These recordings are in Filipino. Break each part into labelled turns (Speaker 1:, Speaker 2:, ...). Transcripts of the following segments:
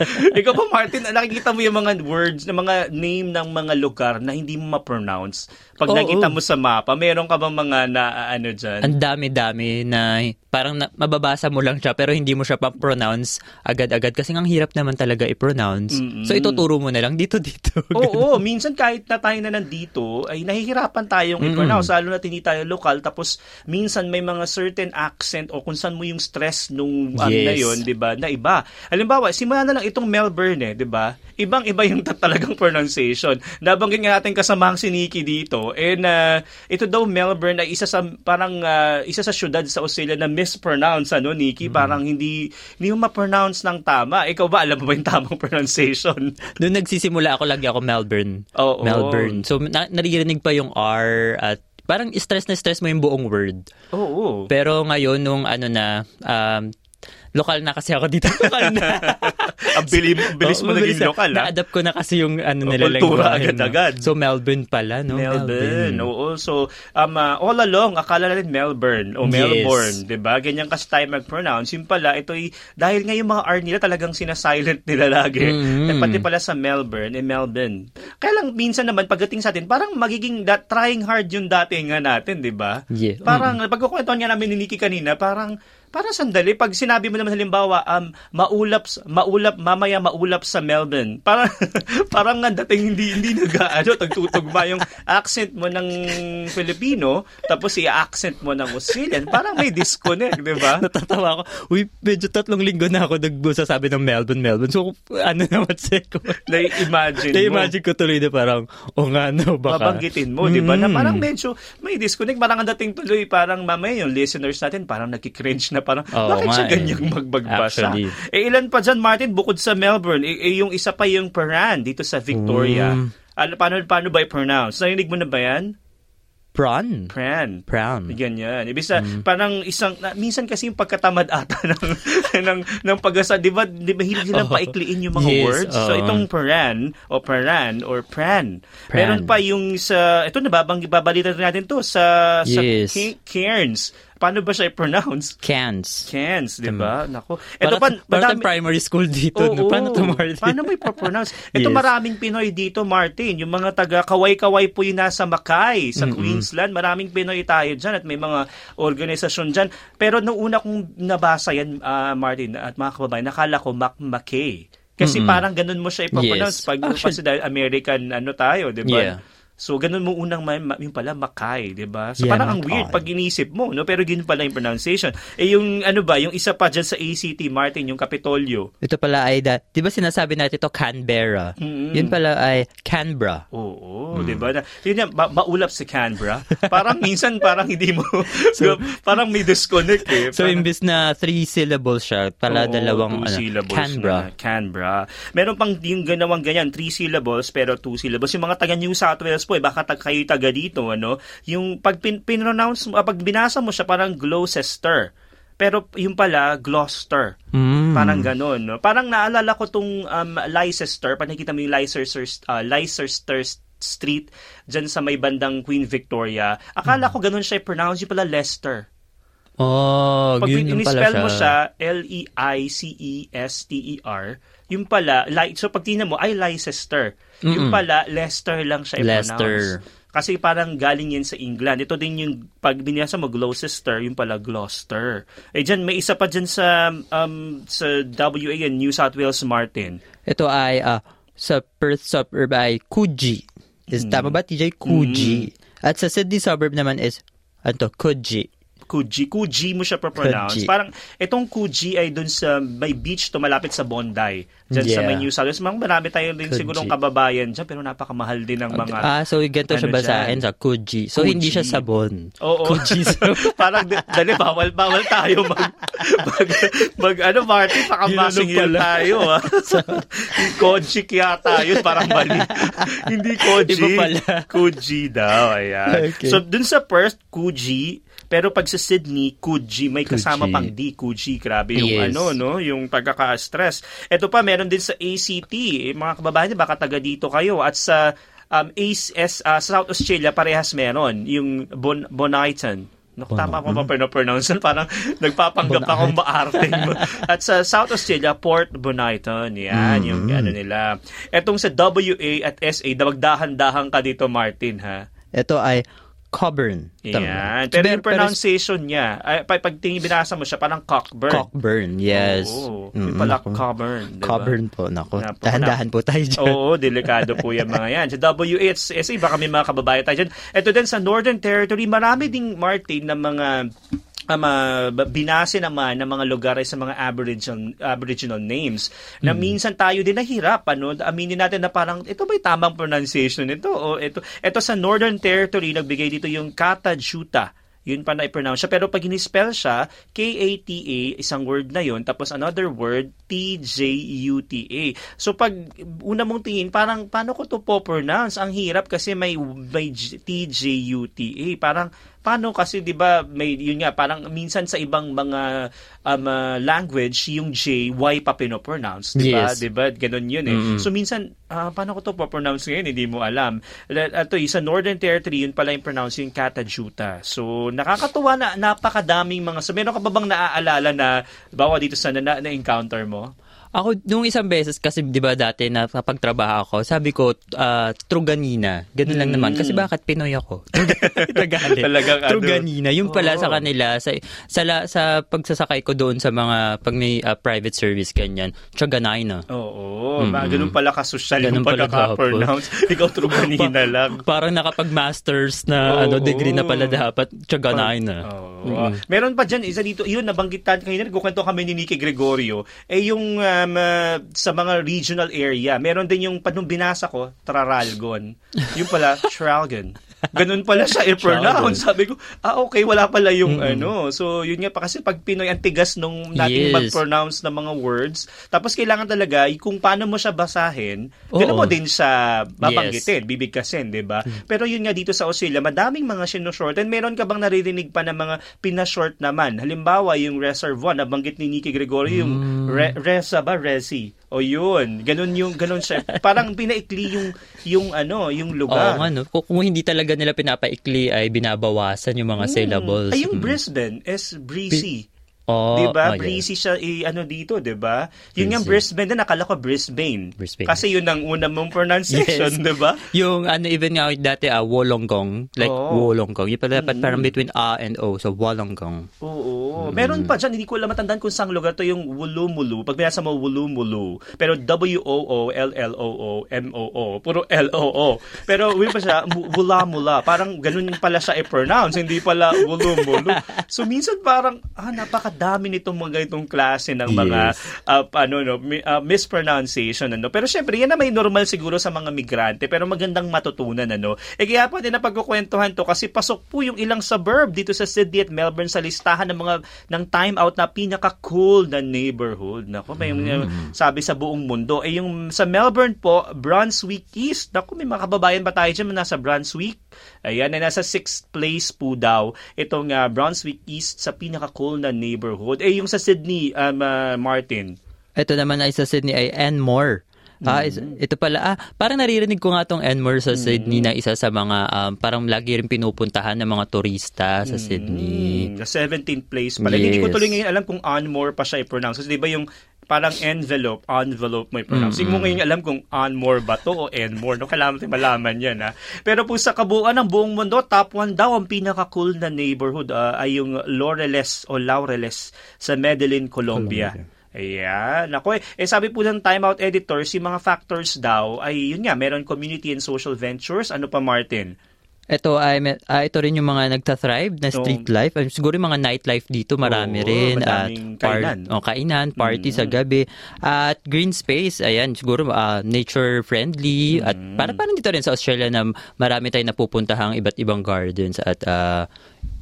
Speaker 1: Ikaw ba, Martin, nakikita mo yung mga words, na mga name ng mga lugar na hindi mo ma-pronounce? Pag
Speaker 2: Oo.
Speaker 1: nakita mo sa mapa, meron ka ba mga na, ano dyan?
Speaker 2: Ang dami-dami na parang na, mababasa mo lang siya pero hindi mo siya pa-pronounce agad-agad kasi ang hirap naman talaga i-pronounce.
Speaker 1: Mm-mm.
Speaker 2: So ituturo mo na lang dito dito.
Speaker 1: Oo, minsan kahit na tayo na nandito, ay nahihirapan tayong i-pronounce, lalo na hindi tayo lokal. Tapos, minsan may mga certain accent o kung saan mo yung stress nung ano
Speaker 2: Yes.
Speaker 1: na yun, di ba, na iba. Halimbawa, simula na lang itong Melbourne eh, di ba? Ibang-iba yung ta- talagang pronunciation. Nabanggit nga natin kasamahang si Nikki dito, and uh, ito daw Melbourne ay isa sa, parang, uh, isa sa syudad sa Australia na mispronounce, ano, Nikki? Parang hindi, hindi mo ma-pronounce ng tama. Ikaw ba, alam mo ba yung tamang pronunciation?
Speaker 2: Doon nagsisimula ako lagi ako Melbourne.
Speaker 1: Oo.
Speaker 2: Melbourne. So na- naririnig pa yung R at parang stress na stress mo yung buong word.
Speaker 1: Oo.
Speaker 2: Pero ngayon nung ano na um, lokal na kasi ako dito. Lokal na.
Speaker 1: Ang bilis, bilis mo naging
Speaker 2: na.
Speaker 1: lokal, ha?
Speaker 2: Na-adapt ko na kasi yung ano nila
Speaker 1: kultura agad-agad.
Speaker 2: So Melbourne pala, no?
Speaker 1: Melbourne. Oo. So, um, uh, all along, akala natin Melbourne o
Speaker 2: Yes.
Speaker 1: Melbourne, di ba? Ganyan kasi tayo mag-pronounce. Yung pala, ito'y, dahil nga yung mga R nila talagang sinasilent nila lagi.
Speaker 2: Mhm.
Speaker 1: Eh, pati pala sa Melbourne, eh, Melbourne. Kaya lang, minsan naman, pagdating sa atin, parang magiging that, trying hard yung dati nga natin, di ba?
Speaker 2: Yeah.
Speaker 1: Parang, pagkukwentuhan nga namin ni Nikki kanina, parang, parang sandali, pag sinabi mo naman halimbawa, um, maulap, maulap, mamaya maulap sa Melbourne. Parang, parang nga dating hindi, hindi nag, ano, tagtutugma yung accent mo ng Filipino, tapos i-accent mo ng Australian. Parang may disconnect, di ba?
Speaker 2: Natatawa ako. Uy, medyo tatlong linggo na ako nagsasabi ng Melbourne, Melbourne. So, ano naman seko?
Speaker 1: Na-imagine mo.
Speaker 2: Na-imagine ko tuloy na parang, o nga no, baka.
Speaker 1: babanggitin mo, di ba? Na
Speaker 2: Mm.
Speaker 1: parang medyo may disconnect. Parang ang dating tuloy, parang mamaya yung listeners natin, parang nakikringe na parang,
Speaker 2: Oo
Speaker 1: bakit siya
Speaker 2: eh.
Speaker 1: ganyang magbagbasa?
Speaker 2: Actually.
Speaker 1: Eh, ilan pa dyan, Martin, bukod sa Melbourne, eh, eh, yung isa pa yung Paran, dito sa Victoria.
Speaker 2: Mm.
Speaker 1: Ano, paano, paano ba i-pronounce? Narinig mo na ba yan?
Speaker 2: Prawn.
Speaker 1: Pran.
Speaker 2: Prawn.
Speaker 1: Ganyan. Ibig sa,
Speaker 2: Mm.
Speaker 1: parang isang, na, minsan kasi yung pagkatamad ata ng, ng, ng pag-asa, di ba, di ba hindi nilang
Speaker 2: Oo.
Speaker 1: paikliin yung mga
Speaker 2: Yes,
Speaker 1: words? So,
Speaker 2: oo.
Speaker 1: itong paran, o paran, or pran.
Speaker 2: Pran.
Speaker 1: Meron pa yung sa, ito nababang, babalitan natin to, sa, sa
Speaker 2: Yes.
Speaker 1: Ca- Cairns. Paano ba siya i-pronounce?
Speaker 2: Cans.
Speaker 1: Cairns, di ba? Nako. Ito pa, madami-
Speaker 2: primary school dito.
Speaker 1: Oo,
Speaker 2: no? Paano to, Martin?
Speaker 1: Paano mo ipapronounce? Ito
Speaker 2: Yes.
Speaker 1: maraming Pinoy dito, Martin. Yung mga taga Kaway-Kaway po yung nasa Mackay, sa Queensland. Maraming Pinoy tayo dyan at may mga organisasyon dyan. Pero nung una kong nabasa yan, ah, Martin, at mga kababayan, nakala ko Mac Mackay. Kasi parang ganun mo siya ipapronounce
Speaker 2: Yes.
Speaker 1: pag
Speaker 2: Actually-
Speaker 1: kasi dahil American ano tayo, di ba?
Speaker 2: Yeah.
Speaker 1: So, ganun mo unang, ma- ma- yung pala, Mackay, di ba? So,
Speaker 2: Yeah,
Speaker 1: parang ang weird pag inisip mo, no? Pero ganun pala yung pronunciation. Eh, yung, ano ba, yung isa pa dyan sa ACT, Martin, yung Kapitolyo.
Speaker 2: Ito pala ay, da, di ba sinasabi natin ito Canberra?
Speaker 1: Mm-mm.
Speaker 2: Yun pala ay Canberra.
Speaker 1: Oo, 'di ba? Na, yun yan, ma- maulap si Canberra. Parang minsan parang hindi mo parang may disconnect eh.
Speaker 2: So,
Speaker 1: Parang-
Speaker 2: imbis na three syllables siya, pala
Speaker 1: Oo,
Speaker 2: dalawang
Speaker 1: two
Speaker 2: ano,
Speaker 1: syllables
Speaker 2: Canberra.
Speaker 1: na. Canberra. Meron pang yung ganawang ganyan, three syllables pero two syllables. Yung mga taga New South Wales po, eh, baka tag, kayo taga dito, ano? Yung pag pin, pinronounce mo, ah, pag binasa mo siya parang Gloucester. Pero yung pala, Gloucester.
Speaker 2: Mm.
Speaker 1: Parang ganun, no? Parang naalala ko tong um, Leicester, pag nakita mo yung Leicester, uh, Leicester Street, dyan sa may bandang Queen Victoria. Akala ko ganun siya i-pronounce, yung pala Leicester.
Speaker 2: Oh,
Speaker 1: Pag
Speaker 2: yun yung pala siya.
Speaker 1: mo siya, L-E-I-C-E-S-T-E-R, yung pala, li- so pag tingnan mo, ay Leicester. Yung
Speaker 2: Mm-mm.
Speaker 1: pala, Leicester lang siya i-pronounce.
Speaker 2: Leicester.
Speaker 1: Kasi parang galing yan sa England. Ito din yung, pag binasa mo Gloucester, yung pala Gloucester. Eh dyan, may isa pa dyan sa, um, sa WA and New South Wales, Martin.
Speaker 2: Ito ay ah, sa Perth suburb ay Coogee. Is
Speaker 1: Hmm.
Speaker 2: tama ba TJ Coogee? At sa Sydney suburb naman is ano to, Coogee.
Speaker 1: Coogee. Coogee mo siya pronounce. Parang itong Coogee ay dun sa may beach to malapit sa Bondi. Diyan sa
Speaker 2: Yeah.
Speaker 1: may New South Wales. Mga marami tayo din
Speaker 2: Coogee.
Speaker 1: sigurong kababayan dyan pero napakamahal din ng mga...
Speaker 2: ah, so ganito siya
Speaker 1: ano
Speaker 2: basahin
Speaker 1: dyan?
Speaker 2: sa Coogee. So
Speaker 1: Coogee.
Speaker 2: hindi siya sabon.
Speaker 1: Oo.
Speaker 2: Coogee.
Speaker 1: Parang di- dali bawal bawal tayo mag mag, mag ano Martin baka masingil tayo ah. Koji yata yun parang mali. Hindi Koji.
Speaker 2: Iba pala.
Speaker 1: Kuji daw ayan.
Speaker 2: Okay.
Speaker 1: So dun sa Perth Kuji pero pag sa Sydney Kuji may kasama
Speaker 2: Coogee.
Speaker 1: pang D Kuji grabe yung
Speaker 2: Yes.
Speaker 1: ano no yung pagkaka-stress. Ito pa meron din sa ACT eh, mga kababayan baka taga dito kayo at sa um, ACE, uh, South Australia parehas meron yung bon, Bonaiton Naku, tama ko ba pinopronounce? Parang nagpapanggap akong maarte. At sa South Australia, Port Bonaiton. Yan, yung ano nila. Etong sa WA at SA, dawagdahan-dahan ka dito, Martin, ha?
Speaker 2: Ito ay Coburn.
Speaker 1: Yan. Pero yung pronunciation niya, ay, pag, tingin binasa mo siya, parang Cockburn.
Speaker 2: Cockburn, yes.
Speaker 1: Oo.
Speaker 2: Mm,
Speaker 1: Yung pala
Speaker 2: naku.
Speaker 1: Cockburn. Diba?
Speaker 2: Coburn po, nako.
Speaker 1: Napo,
Speaker 2: Dahan-dahan po tayo dyan.
Speaker 1: Oo, delikado po yung mga yan. Sa WHSA, baka may mga kababayan tayo dyan. Ito din sa Northern Territory, marami ding, Martin, na mga um, uh, binase naman ng mga lugar ay sa mga aboriginal aboriginal names na minsan tayo din nahirap ano aminin natin na parang ito ba tamang pronunciation nito o ito ito sa Northern Territory nagbigay dito yung Katajuta yun pa na i-pronounce siya. Pero pag in-spell siya, K-A-T-A, isang word na yun, tapos another word, T-J-U-T-A. So pag una mong tingin, parang paano ko to po pronounce? Ang hirap kasi may, may J- T-J-U-T-A. Parang paano kasi 'di ba may yun nga parang minsan sa ibang mga um, uh, language yung J Y pa pinopronounce 'di ba?
Speaker 2: Yes.
Speaker 1: 'di ba? Ganun yun eh. So minsan ah, paano ko to pronounce ngayon? Hindi mo alam. Ito sa Northern Territory yun pala yung pronounce yung Katajuta. So nakakatuwa na napakadaming mga so meron ka ba bang naaalala na bawa dito sa na, na encounter mo
Speaker 2: Ako, nung isang beses, kasi di ba dati na kapagtrabaho ako, sabi ko, ah, Truganina. Ganun lang naman. Kasi bakit Pinoy ako? Tagalog.
Speaker 1: Mm. Talagang ano.
Speaker 2: Truganina. Yung pala sa
Speaker 1: Oo.
Speaker 2: kanila, sa, sa, la- sa pagsasakay ko doon sa mga, pag may ah, private service, ganyan, Truganina.
Speaker 1: Oo, mm ganun pala kasosyal yung
Speaker 2: Ganun pala
Speaker 1: pagkaka-pronounce. Ikaw truganina lang.
Speaker 2: Parang nakapag-masters na
Speaker 1: Oo.
Speaker 2: ano degree na pala dapat, Truganina.
Speaker 1: Oo. Meron pa dyan, isa dito, yun, nabanggit tayo kanina, nagkukwento kami ni Nicky Gregorio, eh yung um, uh, sa mga regional area, meron din yung, panong binasa ko, Traralgon. Yung pala, Tralgon. Ganun pala siya i-pronounce. Sabi ko, ah okay, wala pala yung ano. So, yun nga pa kasi pag Pinoy, ang tigas nung natin
Speaker 2: Yes.
Speaker 1: mag-pronounce ng mga words. Tapos kailangan talaga, y- kung paano mo siya basahin, ganun
Speaker 2: Oo.
Speaker 1: mo din siya babanggitin, bibigkasin, di ba? Pero yun nga dito sa Australia, madaming mga sinashort. And meron ka bang naririnig pa ng mga pinashort naman? Halimbawa, yung Reservoir, nabanggit ni Nicky Gregorio, yung re- Resa ba? Resi. O yun, ganun yung, ganun siya. Parang pinaikli yung, yung ano, yung
Speaker 2: Oo
Speaker 1: lugar.
Speaker 2: nga, no? Kung, kung hindi talaga nila pinapaikli, ay binabawasan yung mga syllables.
Speaker 1: Ay, yung
Speaker 2: Mm.
Speaker 1: Brisbane is breezy.
Speaker 2: Oh,
Speaker 1: 'Di ba?
Speaker 2: oh.
Speaker 1: Breezy siya i ano dito, 'di ba? Yun nga. Brisbane din nakala ko Brisbane.
Speaker 2: Brisbane.
Speaker 1: Kasi yun ang una mong pronunciation,
Speaker 2: Yes.
Speaker 1: 'di ba?
Speaker 2: Yung ano, even nga dati, ah, Wollongong. Like,
Speaker 1: Oo.
Speaker 2: Wollongong. Yung pala dapat parang between A and O. So, Wollongong.
Speaker 1: Oo. Meron pa dyan, hindi ko alam matandaan kung saan lugar to yung Wulumulu. Pag binasa mo Wulumulu. Pero W-O-O-L-L-O-O-M-O-O. Puro L-O-O. Pero yun pa siya, mu- Wulamula. Parang ganun pala siya i-pronounce. Hindi pala Wulumulu. So minsan parang, ah, napakadami nitong mga itong klase ng mga
Speaker 2: Yes.
Speaker 1: uh, ano no mi- uh, mispronunciation ano. Pero syempre yan na may normal siguro sa mga migrante pero magandang matutunan ano. Eh kaya pa din na pagkukwentuhan to kasi pasok po yung ilang suburb dito sa Sydney at Melbourne sa listahan ng mga ng time out na pinaka cool na neighborhood. Nako may uh, sabi sa buong mundo. Eh yung sa Melbourne po Brunswick East. Nako may mga kababayan ba tayo dyan na nasa Brunswick? Ayan na nasa sixth place po daw itong uh, Brunswick East sa pinaka cool na neighborhood eh yung sa Sydney um, uh, Martin
Speaker 2: Ito naman ay sa Sydney ay Enmore. Ah,
Speaker 1: Mm.
Speaker 2: ito pala, ah, parang naririnig ko nga tong Enmore sa Sydney na isa sa mga, um, parang lagi rin pinupuntahan ng mga turista sa Sydney.
Speaker 1: Mm, the 17th place pala. Hindi ko
Speaker 2: Yes.
Speaker 1: tuloy ngayon alam kung Onmore pa siya i-pronounce. Kasi di ba yung parang envelope, envelope mo i-pronounce. Hindi mo ngayon alam kung Onmore ba to o Enmore. No? Kailangan natin malaman yan. Ha? Pero po sa kabuuan ng buong mundo, top 1 daw ang pinaka-cool na neighborhood ah, ay yung Laureles o Laureles sa Medellin, Colombia. Ayan. Ako eh, eh, sabi po ng Time Out editors, yung mga factors daw ay yun nga, meron community and social ventures. Ano pa, Martin?
Speaker 2: Ito ay ah, ito rin yung mga nagta-thrive na street life. Ah, siguro yung mga nightlife dito marami
Speaker 1: Oo,
Speaker 2: rin at
Speaker 1: madaming kainan.
Speaker 2: oh, kainan, party sa gabi at green space. Ayan, siguro ah, nature friendly at para parang dito rin sa Australia na marami tayong napupuntahang iba't ibang gardens at ah,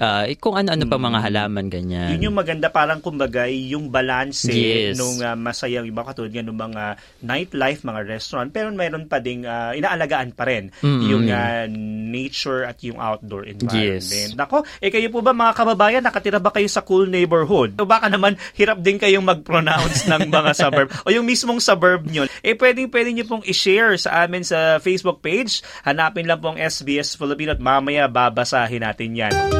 Speaker 2: ah, kung ano-ano pa mga halaman ganyan.
Speaker 1: Yun yung maganda parang kumbaga yung balance
Speaker 2: Yes.
Speaker 1: nung uh, masayang iba katulad ng mga nightlife, mga restaurant pero mayroon pa ding uh, inaalagaan pa rin
Speaker 2: Mm-mm.
Speaker 1: yung uh, nature at yung outdoor environment.
Speaker 2: Yes.
Speaker 1: Nako, eh kayo po ba mga kababayan nakatira ba kayo sa cool neighborhood? O baka naman hirap din kayong mag-pronounce ng mga suburb o yung mismong suburb nyo. Eh pwedeng pwede nyo pong i-share sa amin sa Facebook page. Hanapin lang pong SBS Filipino at mamaya babasahin natin yan.